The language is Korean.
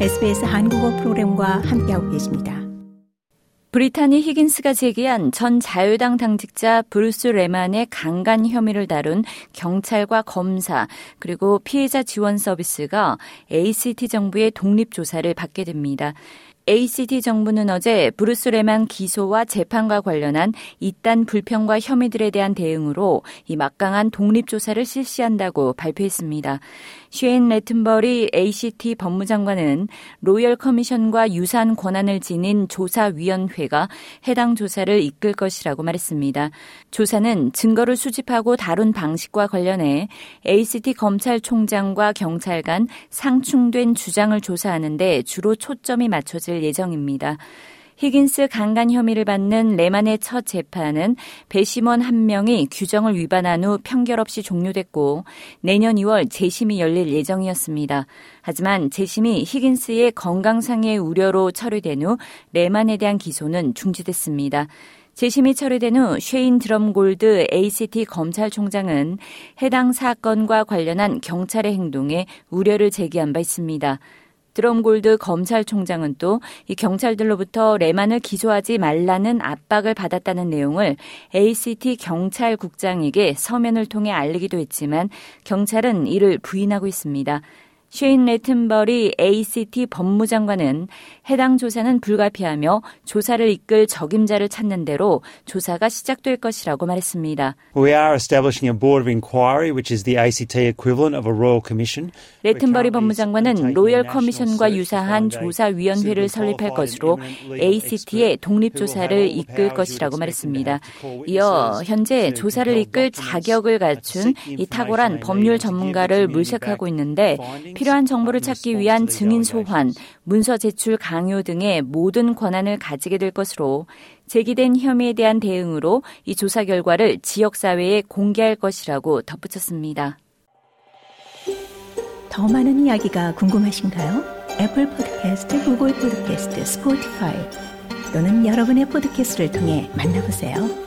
SBS 한국어 프로그램과 함께하고 계십니다. 브리타니 히긴스가 제기한 전 자유당 당직자 브루스 레만의 강간 혐의를 다룬 경찰과 검사 그리고 피해자 지원 서비스가 ACT 정부의 독립 조사를 받게 됩니다. ACT 정부는 어제 브루스 레만 기소와 재판과 관련한 잇단 불평과 혐의들에 대한 대응으로 이 막강한 독립조사를 실시한다고 발표했습니다. 쉐인 레튼버리 ACT 법무장관은 Royal Commission과 유사한 권한을 지닌 조사위원회가 해당 조사를 이끌 것이라고 말했습니다. 조사는 증거를 수집하고 다룬 방식과 관련해 ACT 검찰총장과 경찰 간 상충된 주장을 조사하는데 주로 초점이 맞춰져 있을 예정입니다. 히긴스 강간 혐의를 받는 레만의 첫 재판은 배심원 한 명이 규정을 위반한 후 평결 없이 종료됐고 내년 2월 재심이 열릴 예정이었습니다. 하지만 재심이 히긴스의 건강상의 우려로 처리된 후 레만에 대한 기소는 중지됐습니다. 재심이 처리된 후 쉐인 드럼골드 ACT 검찰총장은 해당 사건과 관련한 경찰의 행동에 우려를 제기한 바 있습니다. 드럼골드 검찰총장은 또 이 경찰들로부터 레만을 기소하지 말라는 압박을 받았다는 내용을 ACT 경찰국장에게 서면을 통해 알리기도 했지만 경찰은 이를 부인하고 있습니다. 쉐인 레튼버리 ACT 법무장관은 해당 조사는 불가피하며 조사를 이끌 적임자를 찾는 대로 조사가 시작될 것이라고 말했습니다. We are establishing a board of inquiry which is the ACT equivalent of a royal commission. 레튼버리 법무장관은 Royal Commission과 유사한 조사 위원회를 설립할 것으로 ACT의 독립 조사를 이끌 것이라고 말했습니다. 이어 현재 조사를 이끌 자격을 갖춘 이 탁월한 법률 전문가를 물색하고 있는데 필요한 정보를 찾기 위한 증인 소환, 문서 제출 강요 등의 모든 권한을 가지게 될 것으로 제기된 혐의에 대한 대응으로 이 조사 결과를 지역사회에 공개할 것이라고 덧붙였습니다. 더 많은 이야기가 궁금하신가요? 애플 포드캐스트, 구글 포드캐스트, 스포티파이 또는 여러분의 포드캐스트를 통해 만나보세요.